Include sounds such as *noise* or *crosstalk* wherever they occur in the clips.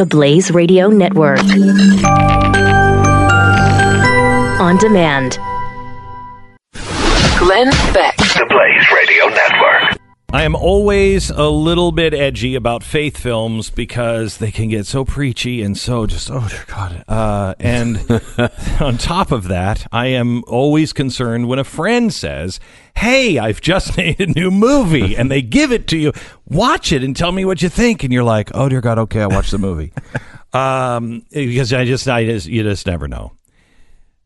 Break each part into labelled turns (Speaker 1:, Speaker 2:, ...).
Speaker 1: the Blaze Radio Network. On demand.
Speaker 2: Glenn Beck.
Speaker 3: The Blaze Radio Network.
Speaker 4: I am always a little bit edgy about faith films because they can get so preachy and so just oh dear God. Uh, and *laughs* on top of that, I am always concerned when a friend says, "Hey, I've just *laughs* made a new movie," and they give it to you. Watch it and tell me what you think. And you're like, "Oh dear God, okay, I watch the movie." *laughs* um, because I just, I just, you just never know.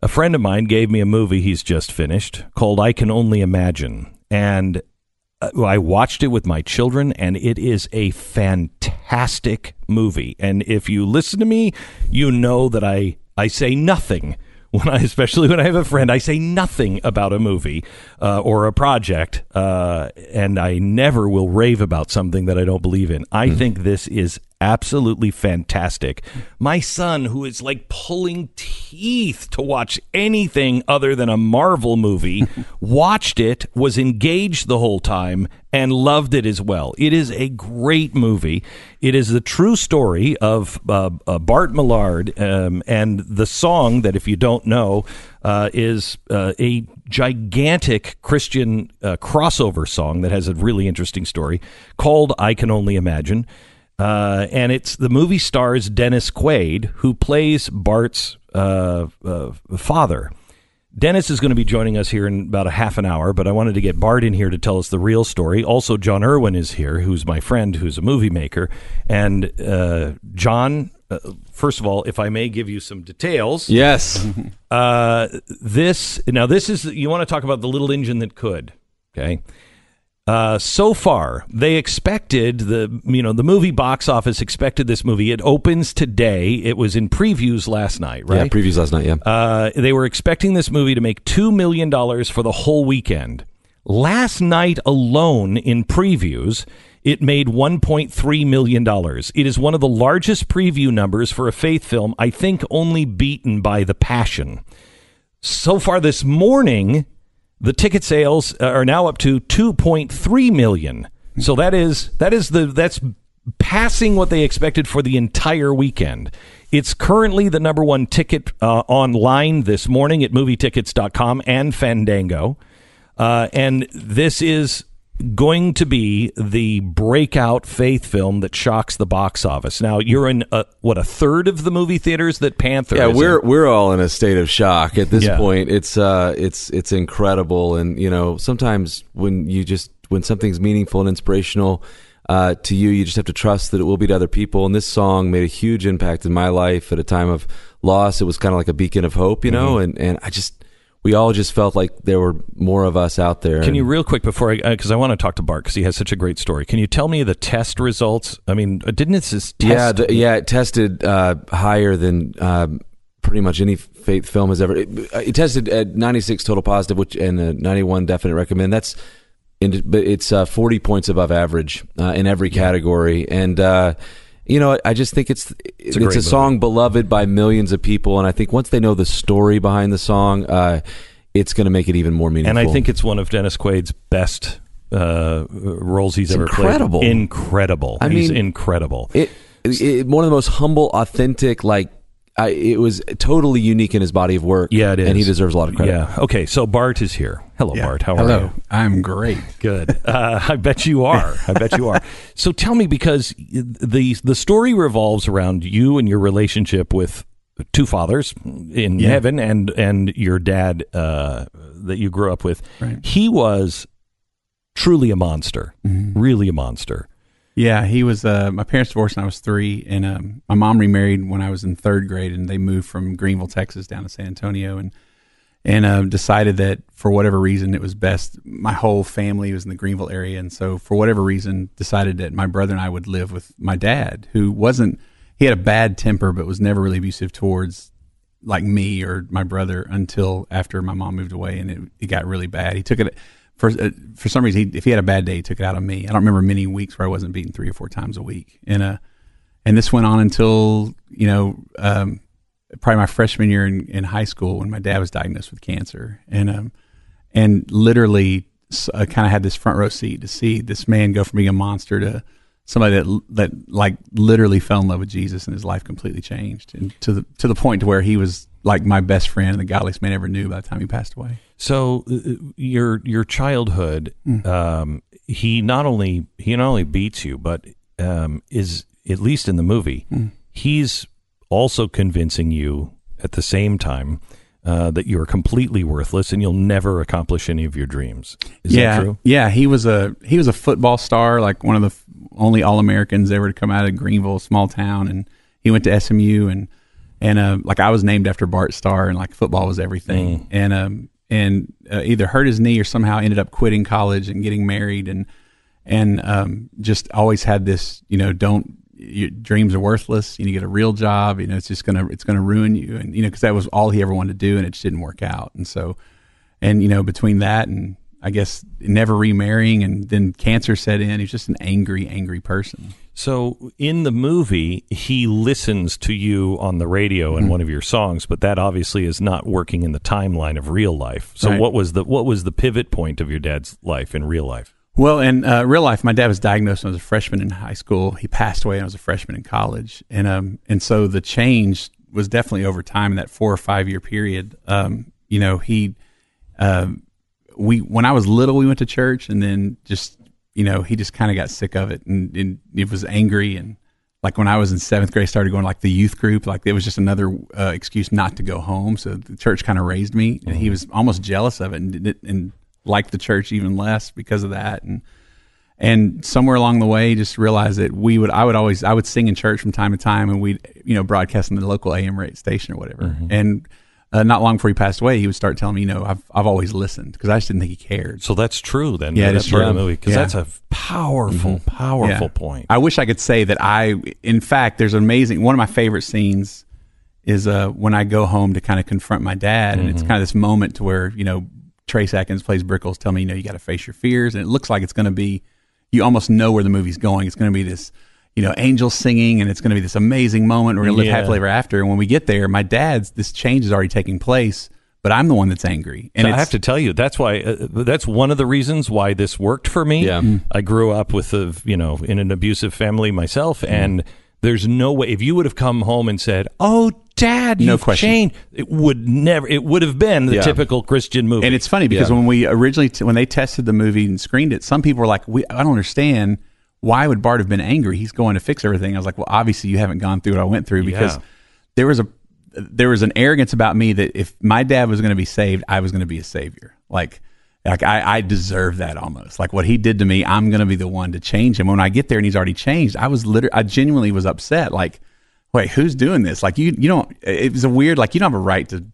Speaker 4: A friend of mine gave me a movie he's just finished called I Can Only Imagine. And I watched it with my children, and it is a fantastic movie. And if you listen to me, you know that I, I say nothing *laughs* when I, especially when I have a friend, I say nothing about a movie uh, or a project, uh, and I never will rave about something that I don't believe in. I think this is absolutely fantastic. My son, who is like pulling teeth to watch anything other than a Marvel movie, *laughs* watched it, was engaged the whole time, and loved it as well. It is a great movie. It is the true story of uh, uh, Bart Millard um, and the song that, if you don't know, uh, is uh, a gigantic Christian uh, crossover song that has a really interesting story called I Can Only Imagine. Uh, and it's the movie stars Dennis Quaid, who plays Bart's uh, uh, father. Dennis is going to be joining us here in about a half an hour, but I wanted to get Bart in here to tell us the real story. Also, Jon Erwin is here, who's my friend, who's a movie maker. And uh, Jon, uh, first of all, if I may give you some details.
Speaker 5: Yes.
Speaker 4: Uh, this now this is you want to talk about the little engine that could. Okay. Uh, so far, they expected the you know the movie box office expected this movie. It opens today. It was in previews last night, right?
Speaker 5: Yeah, previews last night, yeah.
Speaker 4: Uh, they were expecting this movie to make two million dollars for the whole weekend. Last night alone in previews, it made one point three million dollars. It is one of the largest preview numbers for a faith film. I think only beaten by The Passion. So far this morning, the ticket sales are now up to 2.3 million. So that is that is the that's passing what they expected for the entire weekend. It's currently the number one ticket uh, online this morning at movietickets.com and Fandango. Uh, and this is going to be the breakout faith film that shocks the box office. Now, you're in a, what a third of the movie theaters that Panther
Speaker 5: Yeah, we're
Speaker 4: in.
Speaker 5: we're all in a state of shock at this
Speaker 4: Yeah.
Speaker 5: point. It's uh it's it's incredible and you know, sometimes when you just when something's meaningful and inspirational uh, to you, you just have to trust that it will be to other people. And this song made a huge impact in my life at a time of loss. It was kind of like a beacon of hope, you know.
Speaker 4: Mm-hmm.
Speaker 5: And and I just we all just felt like there were more of us out there.
Speaker 4: Can you real quick before I because I want to talk to Bart because he has such a great story. Can you tell me the test results? I mean, uh, didn't it just test?
Speaker 5: Yeah, the, yeah, it tested uh, higher than um, pretty much any faith film has ever. It, it tested at 96 total positive, which and uh, 91 definite recommend. That's, in, but it's uh, 40 points above average uh, in every category, and uh, you know, I just think it's it's
Speaker 4: a
Speaker 5: a, song beloved by millions of people, and I think once they know the story behind the song, uh, it's going to make it even more meaningful.
Speaker 4: and I think it's one of Dennis Quaid's best uh, roles he's ever
Speaker 5: incredible.
Speaker 4: played. Incredible.
Speaker 5: I
Speaker 4: he's
Speaker 5: mean,
Speaker 4: incredible.
Speaker 5: it, it one of the most humble, authentic, like. I, it was totally unique in his body of work.
Speaker 4: yeah, it is,
Speaker 5: and he deserves a lot of credit.
Speaker 4: Yeah. Okay, so Bart is here. Hello,
Speaker 6: Yeah.
Speaker 4: Bart. How are
Speaker 6: Hello.
Speaker 4: you?
Speaker 6: I'm great.
Speaker 4: Good. Uh, I bet you are. I bet you are. *laughs* So tell me, because the the story revolves around you and your relationship with two fathers in
Speaker 6: Yeah.
Speaker 4: heaven, and and your dad uh, that you grew up with.
Speaker 6: Right.
Speaker 4: He was truly a monster.
Speaker 6: Mm-hmm.
Speaker 4: Really a monster.
Speaker 6: Yeah, he was. Uh, my parents divorced when I was three, and um, my mom remarried when I was in third grade, and they moved from Greenville, Texas, down to San Antonio, and and uh, decided that for whatever reason it was best. My whole family was in the Greenville area, and so for whatever reason, decided that my brother and I would live with my dad, who wasn't. He had a bad temper, but was never really abusive towards like me or my brother until after my mom moved away, and it, it got really bad. He took it for uh, for some reason. He, if he had a bad day, he took it out on me. I don't remember many weeks where I wasn't beaten three or four times a week, and uh, and this went on until you know um, probably my freshman year in, in high school when my dad was diagnosed with cancer, and um, and literally uh, kind of had this front row seat to see this man go from being a monster to somebody that that like literally fell in love with Jesus and his life completely changed, and to the to the point to where he was like my best friend and the godliest man ever knew by the time he passed away.
Speaker 4: So uh, your your childhood, um, he not only he not only beats you, but um, is at least in the movie, he's also convincing you at the same time uh, that you're completely worthless and you'll never accomplish any of your dreams. Is
Speaker 6: yeah,
Speaker 4: that true?
Speaker 6: yeah. He was a he was a football star, like one of the f- only All Americans ever to come out of Greenville, small town, and he went to SMU and and uh, like I was named after Bart Starr, and like football was everything, and um and uh, either hurt his knee or somehow ended up quitting college and getting married, and and um just always had this, you know, don't your dreams are worthless. You, know, you get a real job. You know, it's just gonna it's gonna ruin you, and you know, because that was all he ever wanted to do, and it just didn't work out, and so and you know between that and I guess never remarrying and then cancer set in. He's just an angry, angry person.
Speaker 4: So in the movie, he listens to you on the radio
Speaker 6: Mm-hmm.
Speaker 4: one of your songs, but that obviously is not working in the timeline of real life. So
Speaker 6: Right.
Speaker 4: what was the what was the pivot point of your dad's life in real life?
Speaker 6: Well, in uh, real life, my dad was diagnosed when I was a freshman in high school. He passed away when I was a freshman in college, and um, and so the change was definitely over time in that four or five year period. Um, you know, he, um, we when I was little, we went to church, and then just you know, he just kind of got sick of it, and, and it was angry and. Like when I was in seventh grade, I started going like the youth group. Like it was just another uh, excuse not to go home. So the church kind of raised me, and he was almost jealous of it, and and liked the church even less because of that. And and somewhere along the way just realized that we would i would always i would sing in church from time to time and we'd you know broadcast on the local am rate station or whatever and uh, not long before he passed away he would start telling me you know i've, I've always listened because i just didn't think he cared
Speaker 4: So that's true then.
Speaker 6: Yeah,
Speaker 4: that's
Speaker 6: is
Speaker 4: part of
Speaker 6: true.
Speaker 4: the movie because
Speaker 6: Yeah.
Speaker 4: that's a powerful, powerful
Speaker 6: Yeah.
Speaker 4: point.
Speaker 6: I wish I could say that I, in fact, there's an amazing, one of my favorite scenes is uh, when I go home to kind of confront my dad. And it's kind of this moment to where, you know, Trace Atkins plays Brickles, tell me, you know, you got to face your fears. And it looks like it's going to be, you almost know where the movie's going. It's going to be this, you know, angels singing and it's going to be this amazing moment. We're going to live
Speaker 4: Yeah.
Speaker 6: happily ever after. And when we get there, my dad's, this change is already taking place, but I'm the one that's angry. And
Speaker 4: So I have to tell you, that's why. Uh, that's one of the reasons why this worked for me.
Speaker 5: Yeah.
Speaker 6: Mm-hmm.
Speaker 5: Mm.
Speaker 4: I grew up with a, you know, in an abusive family myself,
Speaker 6: Mm-hmm.
Speaker 4: and there's no way if you would have come home and said, "Oh, Dad,
Speaker 6: No
Speaker 4: you've
Speaker 6: question.
Speaker 4: changed," it would never. It would have been the
Speaker 5: Yeah.
Speaker 4: typical Christian movie.
Speaker 6: And it's funny because
Speaker 5: Yeah.
Speaker 6: when we originally t- when they tested the movie and screened it, some people were like, "We I don't understand why would Bart have been angry? He's going to fix everything." I was like, "Well, obviously you haven't gone through what I went through because
Speaker 4: Yeah.
Speaker 6: there was a there was an arrogance about me that if my dad was going to be saved, I was going to be a savior. Like like I, I deserve that almost. Like what he did to me, I'm going to be the one to change him. When I get there and he's already changed, I was literally I genuinely was upset. Like, wait, who's doing this? Like you you don't. It was a weird like you don't have a right to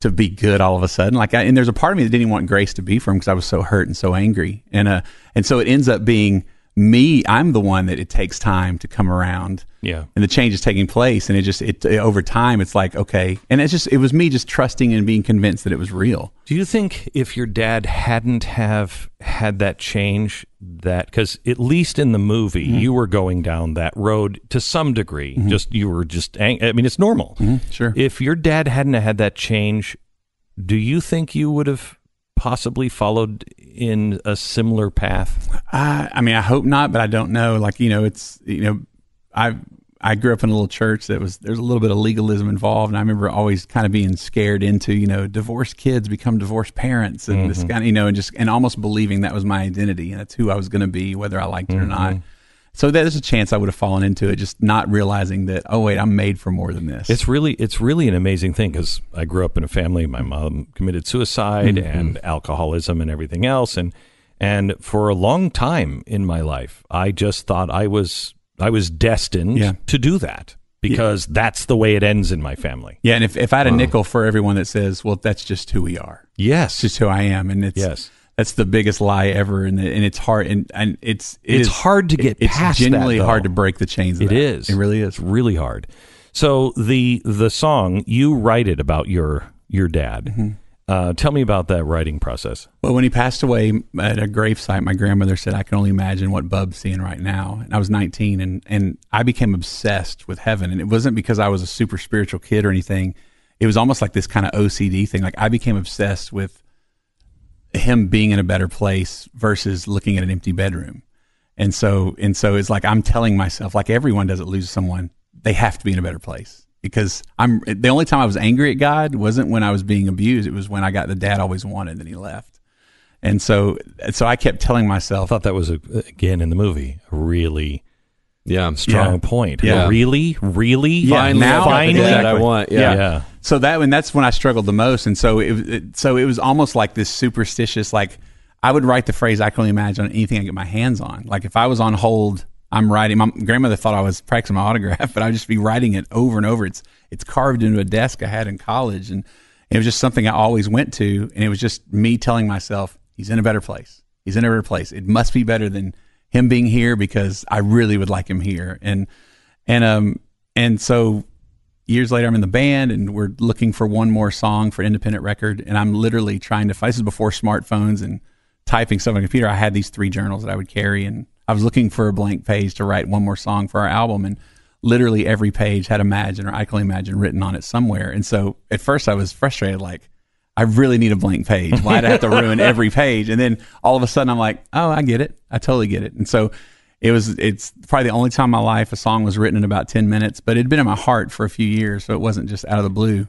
Speaker 6: to be good all of a sudden. Like, I, and there's a part of me that didn't even want grace to be from because I was so hurt and so angry. And uh, and so it ends up being me. I'm the one that it takes time to come around.
Speaker 4: Yeah.
Speaker 6: And the change is taking place, and it just it, over time it's like okay, and it's just it was me just trusting and being convinced that it was real.
Speaker 4: Do you think if your dad hadn't have had that change, that because at least in the movie
Speaker 6: Mm-hmm.
Speaker 4: you were going down that road to some degree, just you were just. Ang- I mean, it's normal.
Speaker 6: Mm-hmm. Sure.
Speaker 4: If your dad hadn't had that change, do you think you would have possibly followed in a similar path?
Speaker 6: I, I mean, I hope not, but I don't know. Like, you know, it's you know, I I grew up in a little church that was there's a little bit of legalism involved, and I remember always kind of being scared into you know, divorced kids become divorced parents, and this mm-hmm. kind of you know, and just and almost believing that was my identity and that's who I was going to be, whether I liked it or not. Mm-hmm. So there's a chance I would have fallen into it, just not realizing that. Oh wait, I'm made for more than this.
Speaker 4: It's really it's really an amazing thing because I grew up in a family. My mom committed suicide mm-hmm. and alcoholism and everything else, and and for a long time in my life, I just thought I was I was destined
Speaker 6: Yeah.
Speaker 4: to do that because that's the way it ends in my family.
Speaker 6: yeah, and if, if I had a nickel for everyone that says, "Well, that's just who we are,"
Speaker 4: Yes,
Speaker 6: it's just who I am, and it's
Speaker 4: Yes.
Speaker 6: That's the biggest lie ever, and, and it's hard, and, and it's it
Speaker 4: It's
Speaker 6: is-
Speaker 4: hard to get
Speaker 6: It's
Speaker 4: past that,
Speaker 6: genuinely
Speaker 4: though.
Speaker 6: hard to break the chains. Of
Speaker 4: It
Speaker 6: that.
Speaker 4: is.
Speaker 6: It really is.
Speaker 4: It's really hard. So the the song you write it about your your dad.
Speaker 6: Mm-hmm.
Speaker 4: Uh, tell me about that writing process.
Speaker 6: Well, when he passed away at a gravesite, my grandmother said, "I can only imagine what Bub's seeing right now." And I was 19, and and I became obsessed with heaven. And it wasn't because I was a super spiritual kid or anything. It was almost like this kind of OCD thing. Like I became obsessed with him being in a better place versus looking at an empty bedroom. And so and so it's like I'm telling myself, like everyone doesn't lose someone, they have to be in a better place. Because I'm the only time I was angry at God wasn't when I was being abused. It was when I got the dad I always wanted and he left. And so so I kept telling myself,
Speaker 4: I thought that was a, again in the movie a really
Speaker 5: Yeah.
Speaker 4: strong
Speaker 6: Yeah.
Speaker 4: point.
Speaker 6: Yeah.
Speaker 4: Really, really.
Speaker 6: Yeah,
Speaker 5: Finally,
Speaker 6: now-
Speaker 5: I got the
Speaker 4: finally,
Speaker 5: dad I want. Yeah.
Speaker 4: yeah.
Speaker 6: So that and that's when I struggled the most, and so it, it so it was almost like this superstitious. Like I would write the phrase "I can only imagine" on anything I get my hands on. Like if I was on hold, I'm writing. My grandmother thought I was practicing my autograph, *laughs* but I'd just be writing it over and over. It's it's carved into a desk I had in college, and it was just something I always went to, and it was just me telling myself, "He's in a better place. He's in a better place. It must be better than him being here because I really would like him here." And and um and so years later, I'm in the band and we're looking for one more song for independent record. And I'm literally trying to, this is before smartphones and typing stuff on a computer. I had these three journals that I would carry and I was looking for a blank page to write one more song for our album. And literally every page had Imagine or I Can Imagine written on it somewhere. And so at first I was frustrated, like, I really need a blank page. Why'd I have to ruin every page? And then all of a sudden I'm like, oh, I get it. I totally get it. And so it was, it's probably the only time in my life a song was written in about 10 minutes, but it had been in my heart for a few years. So it wasn't just out of the blue.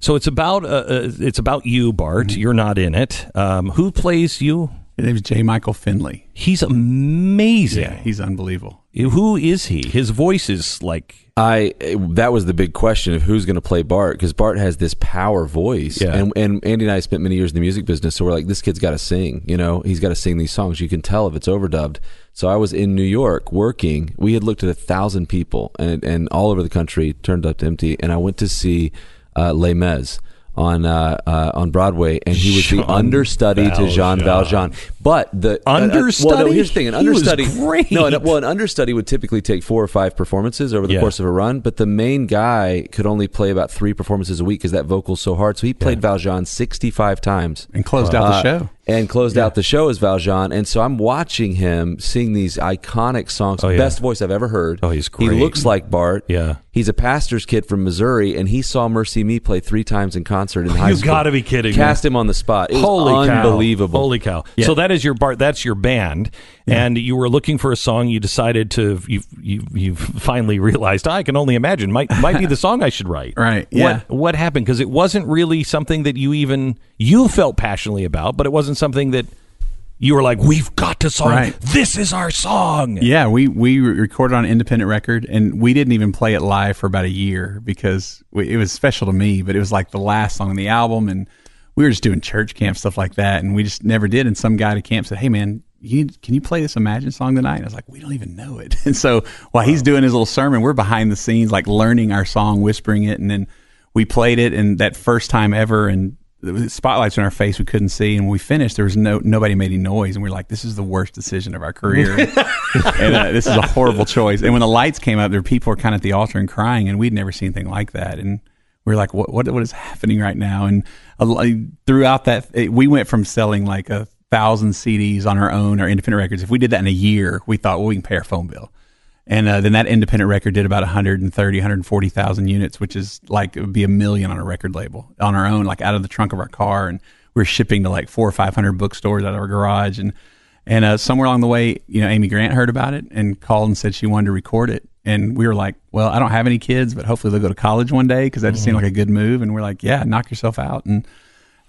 Speaker 4: So it's about uh, uh, it's about you, Bart.
Speaker 6: Mm-hmm.
Speaker 4: You're not in it. Um, who plays you?
Speaker 6: His name is J. Michael Finley.
Speaker 4: He's amazing.
Speaker 6: Yeah, he's unbelievable.
Speaker 4: Who is he? His voice is like
Speaker 5: I that was the big question of who's going to play Bart because Bart has this power voice,
Speaker 4: Yeah.
Speaker 5: and and Andy and I spent many years in the music business, so we're like, this kid's got to sing, you know, he's got to sing these songs. You can tell if it's overdubbed. So I was in New York working. We had looked at a thousand people, and and all over the country turned up empty, and I went to see uh, Les Mis on uh, uh, on Broadway, and he was the
Speaker 4: Jean
Speaker 5: understudy to Jean
Speaker 4: Valjean.
Speaker 5: Valjean. But the uh, uh, well, no,
Speaker 4: Understudy?
Speaker 5: here's the thing: an understudy,
Speaker 4: great.
Speaker 5: no, no, well, an understudy would typically take four or five performances over the
Speaker 4: Yeah.
Speaker 5: course of a run, but the main guy could only play about three performances a week because that vocal's so hard. So he played Valjean 65 times.
Speaker 6: And closed out the
Speaker 5: Uh,
Speaker 6: show.
Speaker 5: And closed out the show as Valjean. And so I'm watching him sing these iconic songs.
Speaker 4: Oh, yeah.
Speaker 5: Best voice I've ever heard.
Speaker 4: Oh, he's
Speaker 5: He looks like Bart.
Speaker 4: Yeah.
Speaker 5: He's a pastor's kid from Missouri, and he saw MercyMe play three times in concert in *laughs* high
Speaker 4: You
Speaker 5: school.
Speaker 4: gotta be kidding me.
Speaker 5: Cast him on the spot. It was
Speaker 4: Holy cow.
Speaker 5: unbelievable.
Speaker 4: Holy cow.
Speaker 6: Yeah.
Speaker 4: So that is your Bart that's your band and you were looking for a song you decided to you you you finally realized I can only imagine might might be the song I should write. *laughs*
Speaker 6: Right, yeah.
Speaker 4: What what happened cuz it wasn't really something that you even you felt passionately about but it wasn't something that you were like we've got to song
Speaker 6: Right.
Speaker 4: this is our song.
Speaker 6: Yeah, we we recorded on an independent record, and we didn't even play it live for about a year because we, it was special to me. But it was like the last song on the album, and we were just doing church camp stuff like that, and we just never did. And some guy at camp said, "Hey, man." You, can you play this Imagine song tonight? And I was like, we don't even know it. *laughs* And so while he's doing his little sermon, we're behind the scenes, like learning our song, whispering it, and then we played it. And that first time ever, and the spotlights in our face we couldn't see and when we finished there was no nobody made any noise and we were like this is the worst decision of our career *laughs* and uh, this is a horrible choice and when the lights came up there were people were kind of at the altar and crying and we'd never seen anything like that and we were like what what, what is happening right now and lo- throughout that it, we went from selling like a thousand CDs on our own or independent records if we did that in a year we thought well we can pay our phone bill and uh, then that independent record did about 130, 140,000 units, which is like it would be a million on a record label on our own, like out of the trunk of our car. And we are shipping to like four or 500 bookstores out of our garage. And, and uh, somewhere along the way, you know, Amy Grant heard about it and called and said she wanted to record it. And we were like, well, I don't have any kids, but hopefully they'll go to college one day because that just seemed like a good move. And we're like, yeah, knock yourself out. And,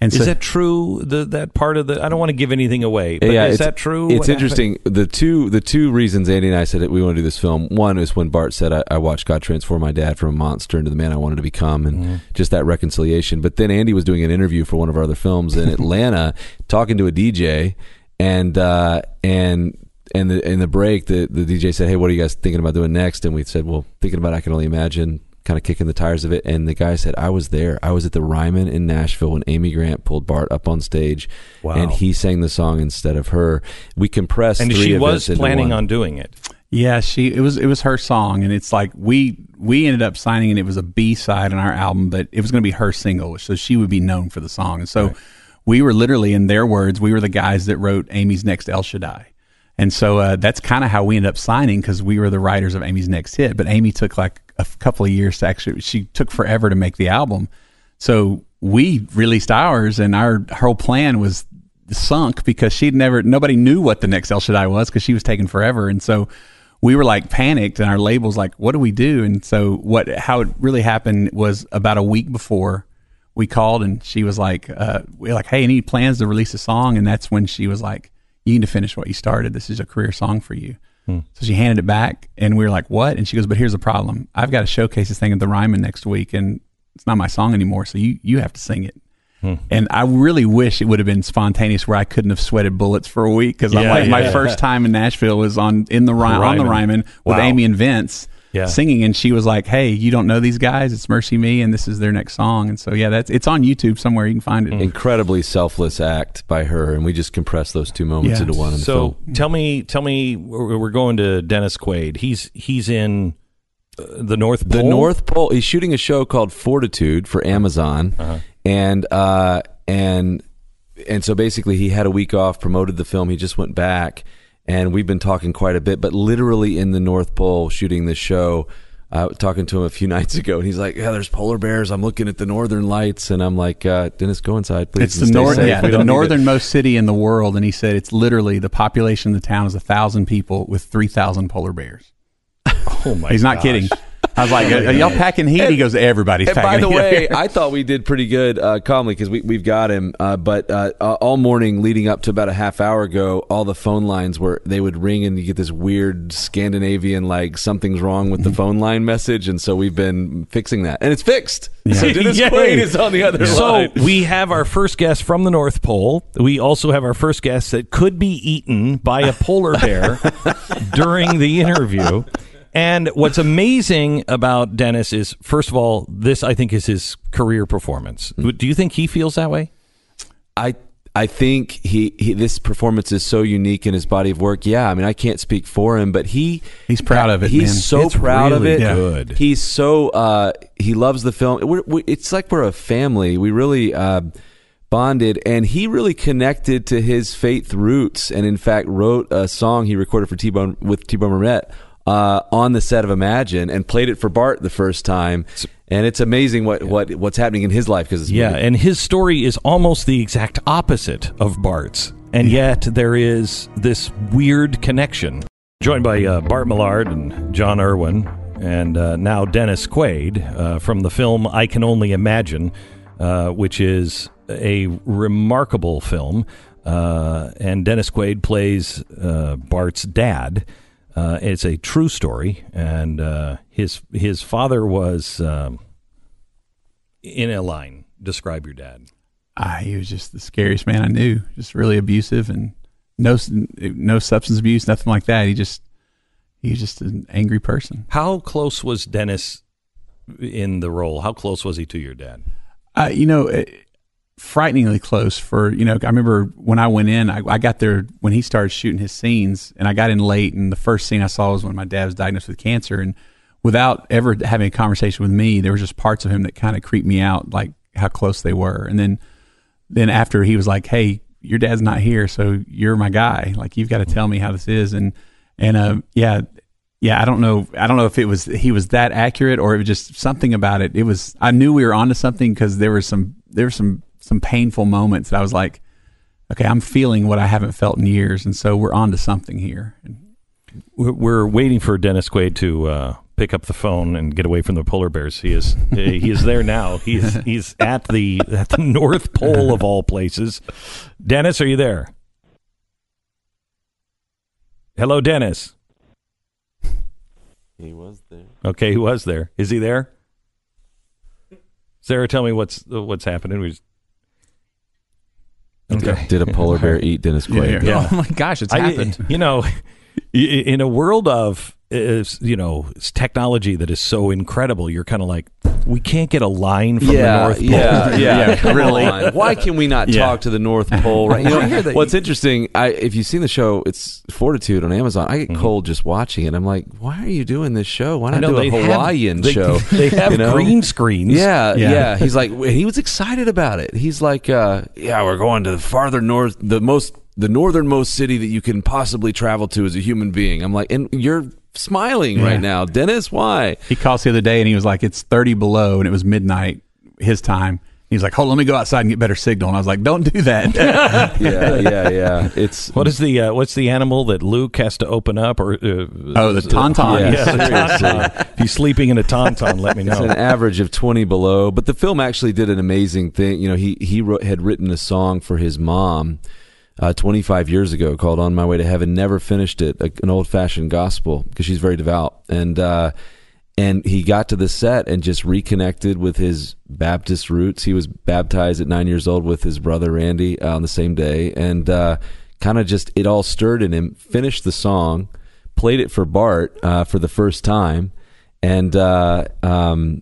Speaker 6: and
Speaker 4: Is
Speaker 6: so,
Speaker 4: that true? The that part of the I don't want to give anything away. But
Speaker 5: yeah,
Speaker 4: is that true?
Speaker 5: It's
Speaker 4: What
Speaker 5: interesting. The two the two reasons Andy and I said that we want to do this film. One is when Bart said, I, "I watched God transform my dad from a monster into the man I wanted to become," and
Speaker 4: Mm-hmm.
Speaker 5: just that reconciliation. But then Andy was doing an interview for one of our other films in *laughs* Atlanta, talking to a DJ, and uh, and. And the in the break, the, the DJ said, "Hey, what are you guys thinking about doing next?" And we said, "Well, thinking about I can only imagine." Kind of kicking the tires of it, and the guy said, "I was there. I was at the Ryman in Nashville when Amy Grant pulled Bart up on stage,
Speaker 4: Wow.
Speaker 5: and he sang the song instead of her. We compressed
Speaker 4: and
Speaker 5: three
Speaker 4: she was planning
Speaker 5: one.
Speaker 4: on doing it.
Speaker 6: Yeah, she it was it was her song, and it's like we we ended up signing, and it was a B side on our album, but it was going to be her single, so she would be known for the song, and so we were literally, in their words, we were the guys that wrote Amy's next El Shaddai, and so uh, that's kind of how we ended up signing because we were the writers of Amy's next hit, but Amy took like a couple of years to actually, she took forever to make the album, so we released ours, and our whole plan was sunk because she'd never nobody knew what the next El Shaddai was because she was taking forever, and so we were like panicked, and our labels like, what do we do? And so what how it really happened was about a week before we called, and she was like, uh, we were like, hey, any plans to release a song? And that's when she was like, you need to finish what you started. This is a career song for you. Hmm. So she handed it back, and we were like, "What?" And she goes, "But here's the problem. I've got to showcase this thing at the Ryman next week, and it's not my song anymore. So you you have to sing it." Hmm. And I really wish it would have been spontaneous, where I couldn't have sweated bullets for a week because I'm
Speaker 4: Yeah,
Speaker 6: like, my
Speaker 4: yeah.
Speaker 6: first time in Nashville was on in the Ry- on the
Speaker 4: Ryman.
Speaker 6: Ryman with
Speaker 4: Wow.
Speaker 6: Amy and Vince.
Speaker 4: Yeah.
Speaker 6: Singing and she was like, "Hey, you don't know these guys? It's MercyMe, and this is their next song." And so, yeah, that's it's on YouTube somewhere. You can find it.
Speaker 5: Incredibly selfless act by her, and we just compressed those two moments
Speaker 6: Yeah.
Speaker 5: into one. In
Speaker 4: So
Speaker 5: film.
Speaker 4: tell me, tell me, we're, we're going to Dennis Quaid. He's he's in uh, the North Pole.
Speaker 5: the North Pole. He's shooting a show called Fortitude for Amazon, and uh, and and so basically he had a week off, promoted the film. He just went back, and we've been talking quite a bit. But literally in the North Pole shooting this show. I was talking to him a few *laughs* nights ago, and he's like, "Yeah, there's polar bears. I'm looking at the northern lights, and I'm like, uh, Dennis, go inside, please.
Speaker 6: It's the
Speaker 5: stay
Speaker 6: north,
Speaker 5: safe.
Speaker 6: yeah, the
Speaker 5: don't need to-"
Speaker 6: northernmost city in the world, and he said it's literally the population of the town is a thousand people with three thousand polar bears.
Speaker 4: Oh my!
Speaker 6: He's not
Speaker 4: gosh.
Speaker 6: kidding. I was like, "Are y'all packing heat?" he goes, "Everybody's
Speaker 5: And by the
Speaker 6: heat."
Speaker 5: way, *laughs* I thought we did pretty good uh, calmly because we, we've got him. Uh, but uh, all morning leading up to about a half hour ago, all the phone lines were they would ring and you get this weird Scandinavian like something's wrong with the phone line message, and so we've been fixing that, and it's fixed. So Dennis. *laughs* Quaid is on the other
Speaker 4: So
Speaker 5: line.
Speaker 4: So we have our first guest from the North Pole. We also have our first guest that could be eaten by a polar bear *laughs* during the interview. And what's amazing about Dennis is, first of all, this I think is his career performance. Do you think he feels that way?
Speaker 5: I I think he, he this performance is so unique in his body of work. Yeah, I mean I can't speak for him, but he
Speaker 6: He's proud of it,
Speaker 5: He's
Speaker 6: man.
Speaker 5: so
Speaker 4: It's
Speaker 5: proud of it.
Speaker 4: good.
Speaker 5: He's so uh, he loves the film. We're, we, it's like we're a family. We really uh, bonded, and he really connected to his faith roots, and in fact wrote a song he recorded for T Bone with T Bone Burnett uh, on the set of Imagine, and played it for Bart the first time. And it's amazing what, what what's happening in his life because
Speaker 4: Yeah, and his story is almost the exact opposite of Bart's, and yet there is this weird connection. Joined by uh, Bart Millard and Jon Erwin, and uh, now Dennis Quaid uh, from the film I Can Only Imagine, uh, which is a remarkable film. Uh, and Dennis Quaid plays uh, Bart's dad. Uh, it's a true story, and uh, his his father was. Um, in a line, describe your dad.
Speaker 6: Ah, he was just the scariest man I knew. Just really abusive and no no substance abuse, nothing like that. He just he was just an angry person.
Speaker 4: How close was Dennis in the role? How close was he to your dad?
Speaker 6: Uh, you know, eh, frighteningly close. For you know, I remember when I went in, I, I got there when he started shooting his scenes, and I got in late. And the first scene I saw was when my dad was diagnosed with cancer, and without ever having a conversation with me, there was just parts of him that kind of creeped me out, like how close they were. And then then after he was like, "Hey, your dad's not here, so you're my guy. Like you've got to tell me how this is." And and uh, yeah, yeah, I don't know. I don't know if it was he was that accurate or it was just something about it. It was. I knew we were onto something because there was some there were some some painful moments that I was like, "Okay, I'm feeling what I haven't felt in years," and so we're onto something here.
Speaker 4: We're- We're waiting for Dennis Quaid to uh, pick up the phone and get away from the polar bears. He is *laughs* he is there now. He's he's at the at the North Pole of all places. Dennis, are you there? Hello, Dennis.
Speaker 5: he was there.
Speaker 4: Okay, he was there. Is he there? Sarah, tell me what's what's happening. We just, okay. *laughs*
Speaker 5: Did a polar bear eat Dennis Quaid?
Speaker 6: Yeah.
Speaker 4: Yeah. *laughs*
Speaker 2: Oh my gosh, it's
Speaker 4: I-
Speaker 2: happened.
Speaker 4: you know, *laughs* in a world of uh, you know technology that is so incredible, you're kind of like, we can't get a line from the North Pole.
Speaker 5: Yeah, *laughs* yeah,
Speaker 6: Yeah, really.
Speaker 5: on. Why can we not
Speaker 6: Yeah.
Speaker 5: talk to the North Pole? Right? *laughs* You know,
Speaker 2: I hear that
Speaker 5: what's interesting? I, if you've seen the show, it's Fortitude on Amazon. I get
Speaker 4: Mm-hmm.
Speaker 5: cold just watching it. I'm like, why are you doing this show? Why not do a
Speaker 4: they have-
Speaker 5: Hawaiian
Speaker 4: they,
Speaker 5: show? *laughs*
Speaker 4: They have
Speaker 5: you know?
Speaker 4: green screens.
Speaker 5: Yeah,
Speaker 6: Yeah.
Speaker 5: yeah, He's like, he was excited about it. He's like, uh, yeah, we're going to the farther north, the most, the northernmost city that you can possibly travel to as a human being. I'm like, and you're smiling
Speaker 6: Yeah.
Speaker 5: right now, Dennis. Why?
Speaker 6: he calls the other day and he was like, "It's 30 below," and it was midnight his time. He's like, "Hold, on, let me go outside and get better signal." And I was like, "Don't do that." *laughs*
Speaker 5: yeah, yeah, yeah. It's
Speaker 4: What is the uh, what's the animal that Luke has to open up? Or uh,
Speaker 6: oh, the tauntaun.
Speaker 5: Yeah.
Speaker 4: yeah, the
Speaker 5: seriously.
Speaker 4: tauntaun. If he's sleeping in a tauntaun, let me know.
Speaker 5: It's an average of 20 below, but the film actually did an amazing thing. You know, he he wrote, had written a song for his mom uh, 25 years ago called "On My Way to Heaven." Never finished it, a, an old fashioned gospel because she's very devout, and uh, and he got to the set and just reconnected with his Baptist roots. He was baptized at nine years old with his brother Randy uh, on the same day, and uh, kind of just it all stirred in him. Finished the song, played it for Bart uh, for the first time, and uh, um,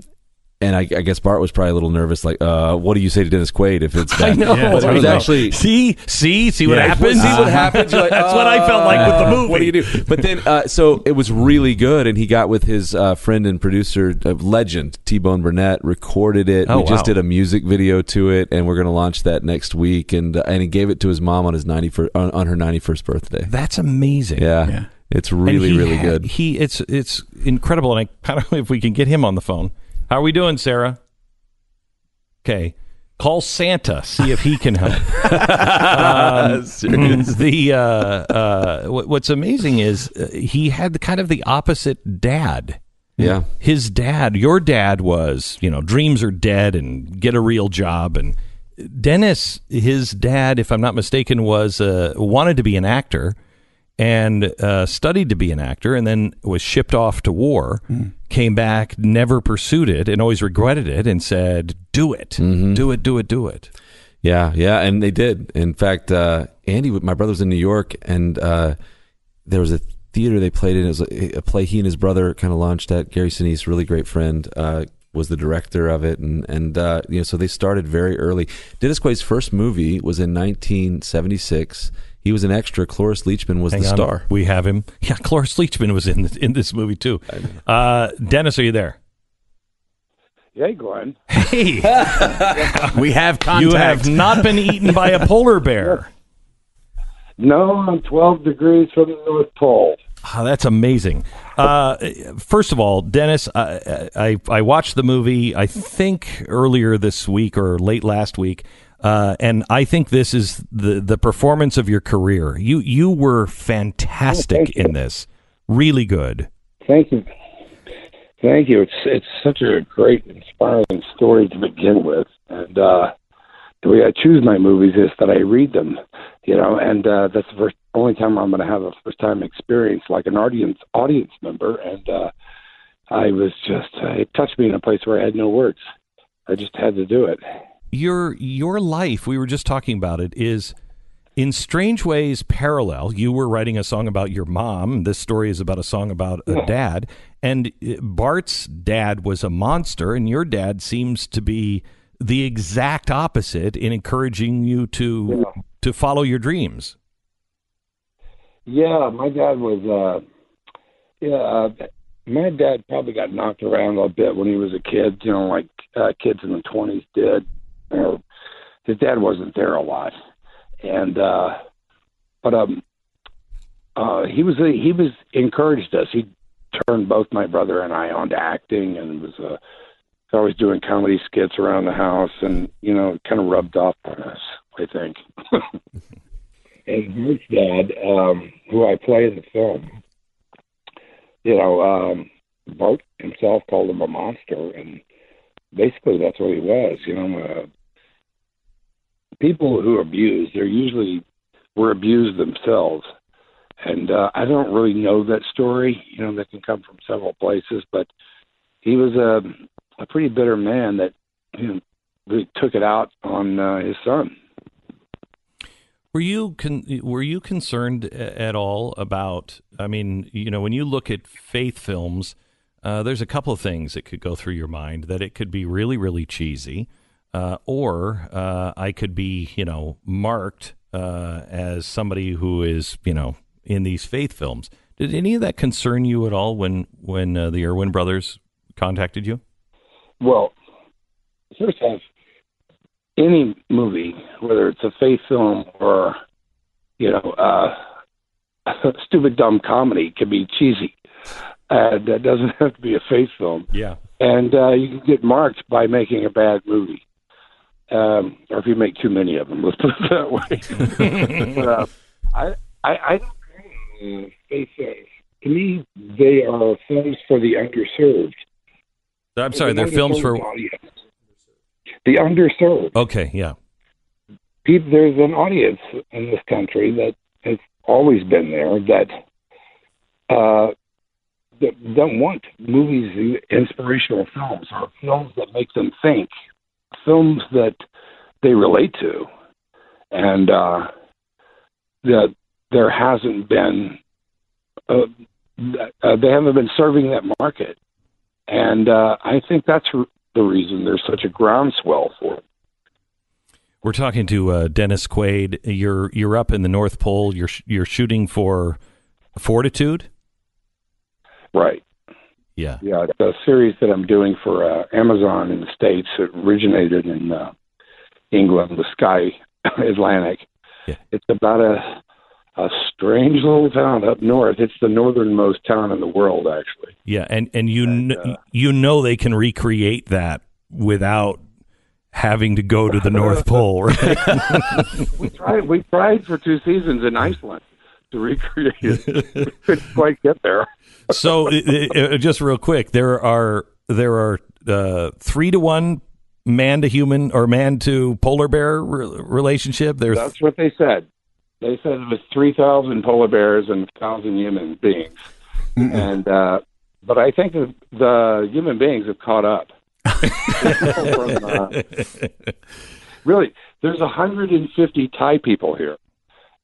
Speaker 5: and I, I guess Bart was probably a little nervous, like, uh, "What do you say to Dennis Quaid if it's that?" *laughs*
Speaker 4: I know.
Speaker 6: Yeah,
Speaker 5: But it was actually
Speaker 4: see, see, see what
Speaker 6: Yeah.
Speaker 4: happens.
Speaker 5: see what happens. Like, *laughs*
Speaker 4: That's what I felt like with the
Speaker 5: "Uh,
Speaker 4: movie.
Speaker 5: What do you do? But then, uh, so it was really good, and he got with his uh, friend and producer, uh, legend T Bone Burnett, recorded it.
Speaker 4: Oh,
Speaker 5: we just did a music video to it, and we're going to launch that next week. And uh, and he gave it to his mom on his ninety first on, on her ninety first birthday.
Speaker 4: That's amazing.
Speaker 5: Yeah,
Speaker 6: Yeah.
Speaker 5: it's really really
Speaker 4: ha-
Speaker 5: good.
Speaker 4: He it's it's incredible, and I *laughs* kind of if we can get him on the phone. How are we doing, Sarah? Okay, call Santa, see if he can help. *laughs* um, the uh, uh, what- what's amazing is uh, he had the kind of the opposite dad.
Speaker 5: Yeah.
Speaker 4: His dad, your dad was, you know, dreams are dead and get a real job. And Dennis, his dad, if I'm not mistaken, was uh, wanted to be an actor and uh, studied to be an actor, and then was shipped off to war. Came back, never pursued it, and always regretted it, and said, "Do it, do it, do it, do it."
Speaker 5: Yeah, yeah, and they did. In fact, uh, Andy, my brother was in New York, and uh, there was a theater they played in. It was a, a play he and his brother kind of launched at. Gary Sinise, really great friend, uh, was the director of it, and and uh, you know, so they started very early. Dennis Quaid's first movie was in 1976. He was an extra. Cloris Leachman was
Speaker 4: Hang
Speaker 5: the
Speaker 4: on,
Speaker 5: star.
Speaker 4: We have him. *laughs* Yeah, Cloris Leachman was in this, in this movie too. Uh, Dennis, are you there?
Speaker 2: Hey, Glenn.
Speaker 4: Hey, *laughs*
Speaker 6: we have contact.
Speaker 4: you have not been eaten by a polar bear.
Speaker 2: No, I'm 12 degrees from the North Pole.
Speaker 4: Oh, that's amazing. Uh, first of all, Dennis, I, I I watched the movie. I think earlier this week or late last week, uh, and I think this is the the performance of your career. You you were fantastic
Speaker 2: Oh, thank you.
Speaker 4: in this. Really good.
Speaker 2: Thank you. Thank you. It's it's such a great, inspiring story to begin with, and uh, the way I choose my movies is that I read them, you know, and uh, that's the first only time I'm going to have a first time experience like an audience audience member, and uh, I was just uh, it touched me in a place where I had no words. I just had to do it.
Speaker 4: Your your life we were just talking about it is in strange ways parallel you were writing a song about your mom this story is about a song about a dad and uh, bart's dad was a monster and your dad seems to be the exact opposite in encouraging you to to follow your dreams
Speaker 2: Yeah, my dad was. uh Yeah, uh, my dad probably got knocked around a bit when he was a kid. You know, like uh, kids in the twenties did. Know, his dad wasn't there a lot, and uh but um, uh he was he was encouraged us. He turned both my brother and I onto acting, and was uh, always doing comedy skits around the house, and you know, kind of rubbed off on us. I think. *laughs* and Bert's dad, um, who I play in the film, you know, um, Bart himself called him a monster, and basically that's what he was. You know, people who abuse, they're usually were abused themselves, and uh, I don't really know that story. You know, that can come from several places, but he was a a pretty bitter man that you know really took it out on uh, his son.
Speaker 4: Were you con- were you concerned at all about? I mean, you know, when you look at faith films, uh, there's a couple of things that could go through your mind. That it could be really, really cheesy, uh, or uh, I could be, you know, marked uh, as somebody who is, you know, in these faith films. Did any of that concern you at all when when uh, the Erwin brothers contacted you?
Speaker 2: Well, first off, any movie, whether it's a faith film or you know, uh, *laughs* stupid dumb comedy, can be cheesy. And that doesn't *laughs* have to be a faith film.
Speaker 4: Yeah.
Speaker 2: And uh, you can get marked by making a bad movie. Um, or if you make too many of them. Let's put it that way. *laughs* but, uh, I, I, I don't uh, faith films. To me, they are films for the underserved.
Speaker 4: I'm sorry, they're
Speaker 2: The
Speaker 4: films for.
Speaker 2: audience. the underserved.
Speaker 4: Okay, yeah.
Speaker 2: People, there's an audience in this country that has always been there that uh, that don't want movies, and inspirational films, or films that make them think, films that they relate to, and uh, that there hasn't been. Uh, uh, they haven't been serving that market, and uh, I think that's r- the reason there's such a groundswell for it.
Speaker 4: We're talking to uh, Dennis Quaid. You're you're up in the North Pole. You're sh- you're shooting for Fortitude.
Speaker 2: Right.
Speaker 4: Yeah.
Speaker 2: Yeah, the series that I'm doing for uh, Amazon in the States it originated in uh, England, the Sky *laughs* Atlantic.
Speaker 4: Yeah.
Speaker 2: It's about a a strange little town up north. It's the northernmost town in the world, actually.
Speaker 4: Yeah, and and you
Speaker 2: And,
Speaker 4: kn-
Speaker 2: uh,
Speaker 4: you know they can recreate that without having to go to the *laughs* North Pole, right?
Speaker 2: We tried. We tried for two seasons in Iceland to recreate it. couldn't quite get there. *laughs*
Speaker 4: so, uh, uh, just real quick, there are there are uh, three to one man to human or man to polar bear re- relationship. There's
Speaker 2: That's what they said. They said it was three thousand polar bears and thousand human beings, and uh, but I think that the human beings have caught up. *laughs* From, uh, really, there's 150 Thai people here.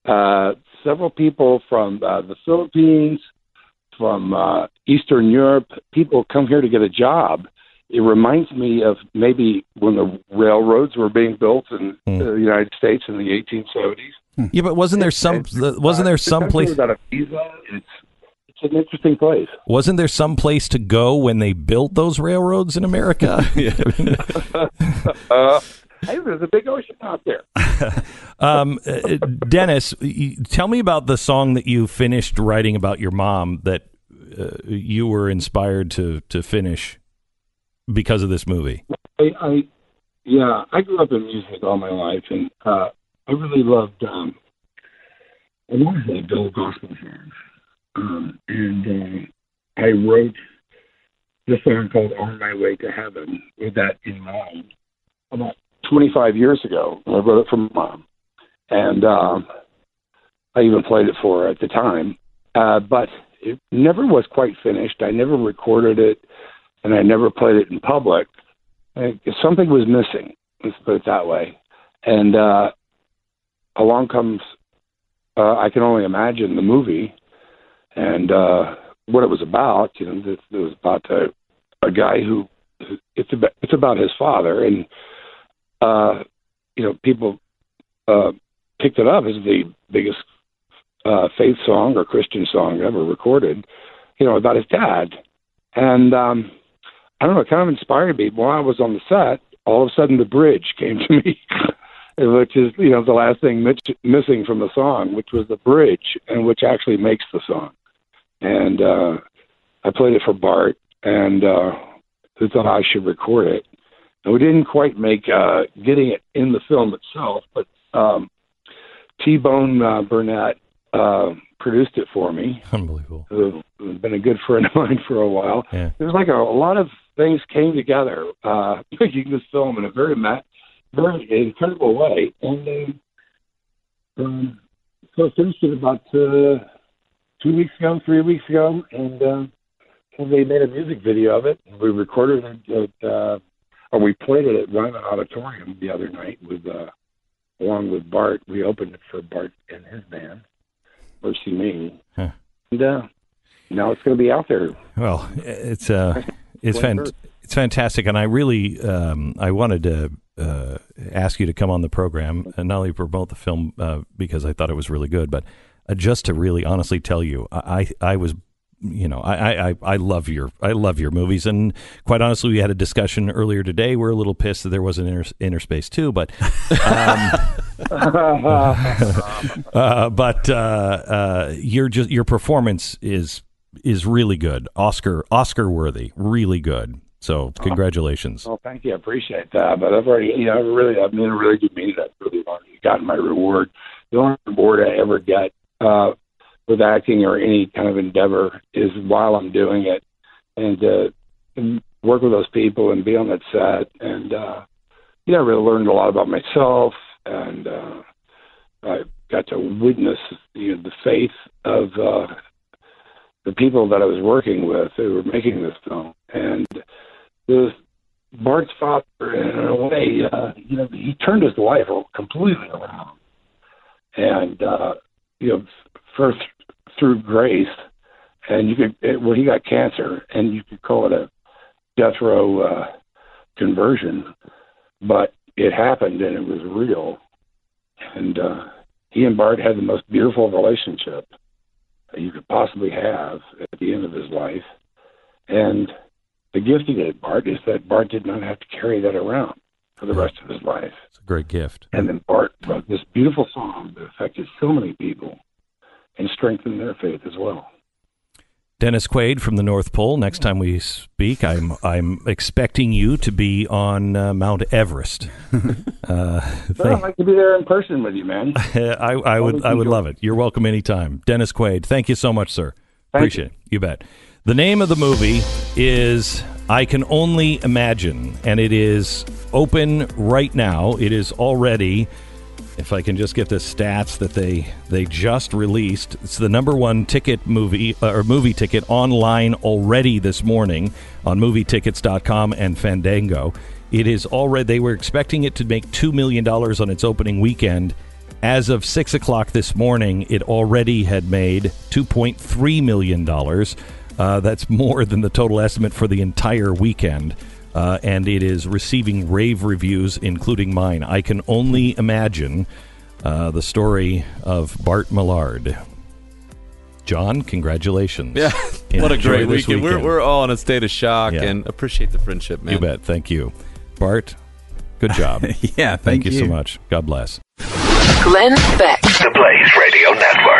Speaker 2: Uh, several people from uh, the Philippines, from uh, Eastern Europe. People come here to get a job. It reminds me of maybe when the railroads were being built in
Speaker 4: Hmm.
Speaker 2: the United States in the 1870s.
Speaker 4: yeah, but wasn't there some wasn't there some place
Speaker 2: without a visa? It's it's an interesting place.
Speaker 4: wasn't there some place to go when they built those railroads in America? *laughs* *laughs* *laughs*
Speaker 2: Uh, hey, there's a big ocean out there. *laughs*
Speaker 4: Um, uh, Dennis, tell me about the song that you finished writing about your mom that uh, you were inspired to to finish because of this movie.
Speaker 2: I, I yeah, I grew up in music all my life, and uh, I really loved. Um, I always loved old gospel songs, um, and uh, I wrote the song called "On My Way to Heaven" with that in mind about 25 years ago. I wrote it for my mom, and um, I even played it for her at the time, uh, but it never was quite finished. I never recorded it, and I never played it in public. I, something was missing. Let's put it that way. And uh, along comes, uh, I can only imagine the movie and uh, what it was about. You know, it, it was about a, a guy who it's about it's about his father, and uh, you know, people uh, picked it up as the biggest uh, faith song or Christian song ever recorded. You know, about his dad, and um, I don't know, it kind of inspired me. While I was on the set, all of a sudden the bridge came to me, *laughs* which is you know the last thing mitch- missing from the song, which was the bridge, and which actually makes the song. And uh, I played it for Bart, and uh, who thought I should record it. We didn't quite make uh, getting it in the film itself, but um, T Bone uh, Burnett uh, produced it for me
Speaker 4: Unbelievable.
Speaker 2: who has been a good friend of mine for a while.
Speaker 4: Yeah.
Speaker 2: There's like a, a lot of things came together uh, *laughs* making this film in a very ma- very incredible way. And um, um, so I finished it about uh, two weeks ago, three weeks ago, and uh, they made a music video of it. And we recorded it, at, uh, or we played it at Ryman Auditorium the other night with, uh, along with Bart. We opened it for Bart and his band, MercyMe.
Speaker 4: Huh.
Speaker 2: And uh, now it's going to be out there.
Speaker 4: Well, it's uh, it's fan- it's fantastic, and I really um, I wanted to uh, ask you to come on the program and not only promote the film uh, because I thought it was really good, but uh, just to really honestly tell you, I, I was. You know, I, I I love your I love your movies, and quite honestly, we had a discussion earlier today. We're a little pissed that there wasn't Innerspace too, but *laughs* uh, but uh, uh, your just your performance is is really good, Oscar Oscar worthy, really good. So congratulations.
Speaker 2: Well, thank you. I appreciate that. But I've already, you know, really, I've been a really good meeting. I've really already gotten my reward. The only reward I ever get uh, with acting or any kind of endeavor is while I'm doing it, and uh, work with those people and be on that set. And uh, you know, I really learned a lot about myself, and uh, I got to witness you know the faith of uh, the people that I was working with who were making this film, and the Bart's father, in a way, uh, you know, he turned his life completely around, and uh, you know, first through grace, and you could it, well, he got cancer, and you could call it a death row uh, conversion, but it happened and it was real, and uh, he and Bart had the most beautiful relationship you could possibly have at the end of his life, and the gift he gave Bart is that Bart did not have to carry that around for the rest of his life.
Speaker 4: It's a great gift.
Speaker 2: And then Bart wrote this beautiful song that affected so many people and strengthen their faith as well.
Speaker 4: Dennis Quaid from the North Pole. Next time we speak, I'm I'm expecting you to be on uh, Mount Everest. *laughs* Uh,
Speaker 2: Well, I'd like to be there in person with you, man. *laughs*
Speaker 4: I, I would I would love it. You're welcome anytime. Dennis Quaid, thank you so much, sir.
Speaker 2: Thank
Speaker 4: Appreciate it. You bet. The name of the movie is I Can Only Imagine, and it is open right now. It is already, if I can just get the stats that they they just released, it's the number one ticket movie uh, or movie ticket online already this morning on MovieTickets.com and Fandango. It is already. They were expecting it to make two million dollars on its opening weekend. As of six o'clock this morning, it already had made two point three million dollars. Uh, that's more than the total estimate for the entire weekend. Uh, and it is receiving rave reviews, including mine. I can only imagine uh, the story of Bart Millard. Jon, congratulations.
Speaker 5: Yeah, *laughs* what a great
Speaker 4: this
Speaker 5: weekend. We're, we're all in a state of shock
Speaker 4: Yeah.
Speaker 5: and appreciate the friendship, man.
Speaker 4: You bet. Thank you. Bart, good job. *laughs*
Speaker 6: yeah,
Speaker 4: Thank you so much. God bless.
Speaker 1: Glenn Beck.
Speaker 3: The Blaze Radio Network.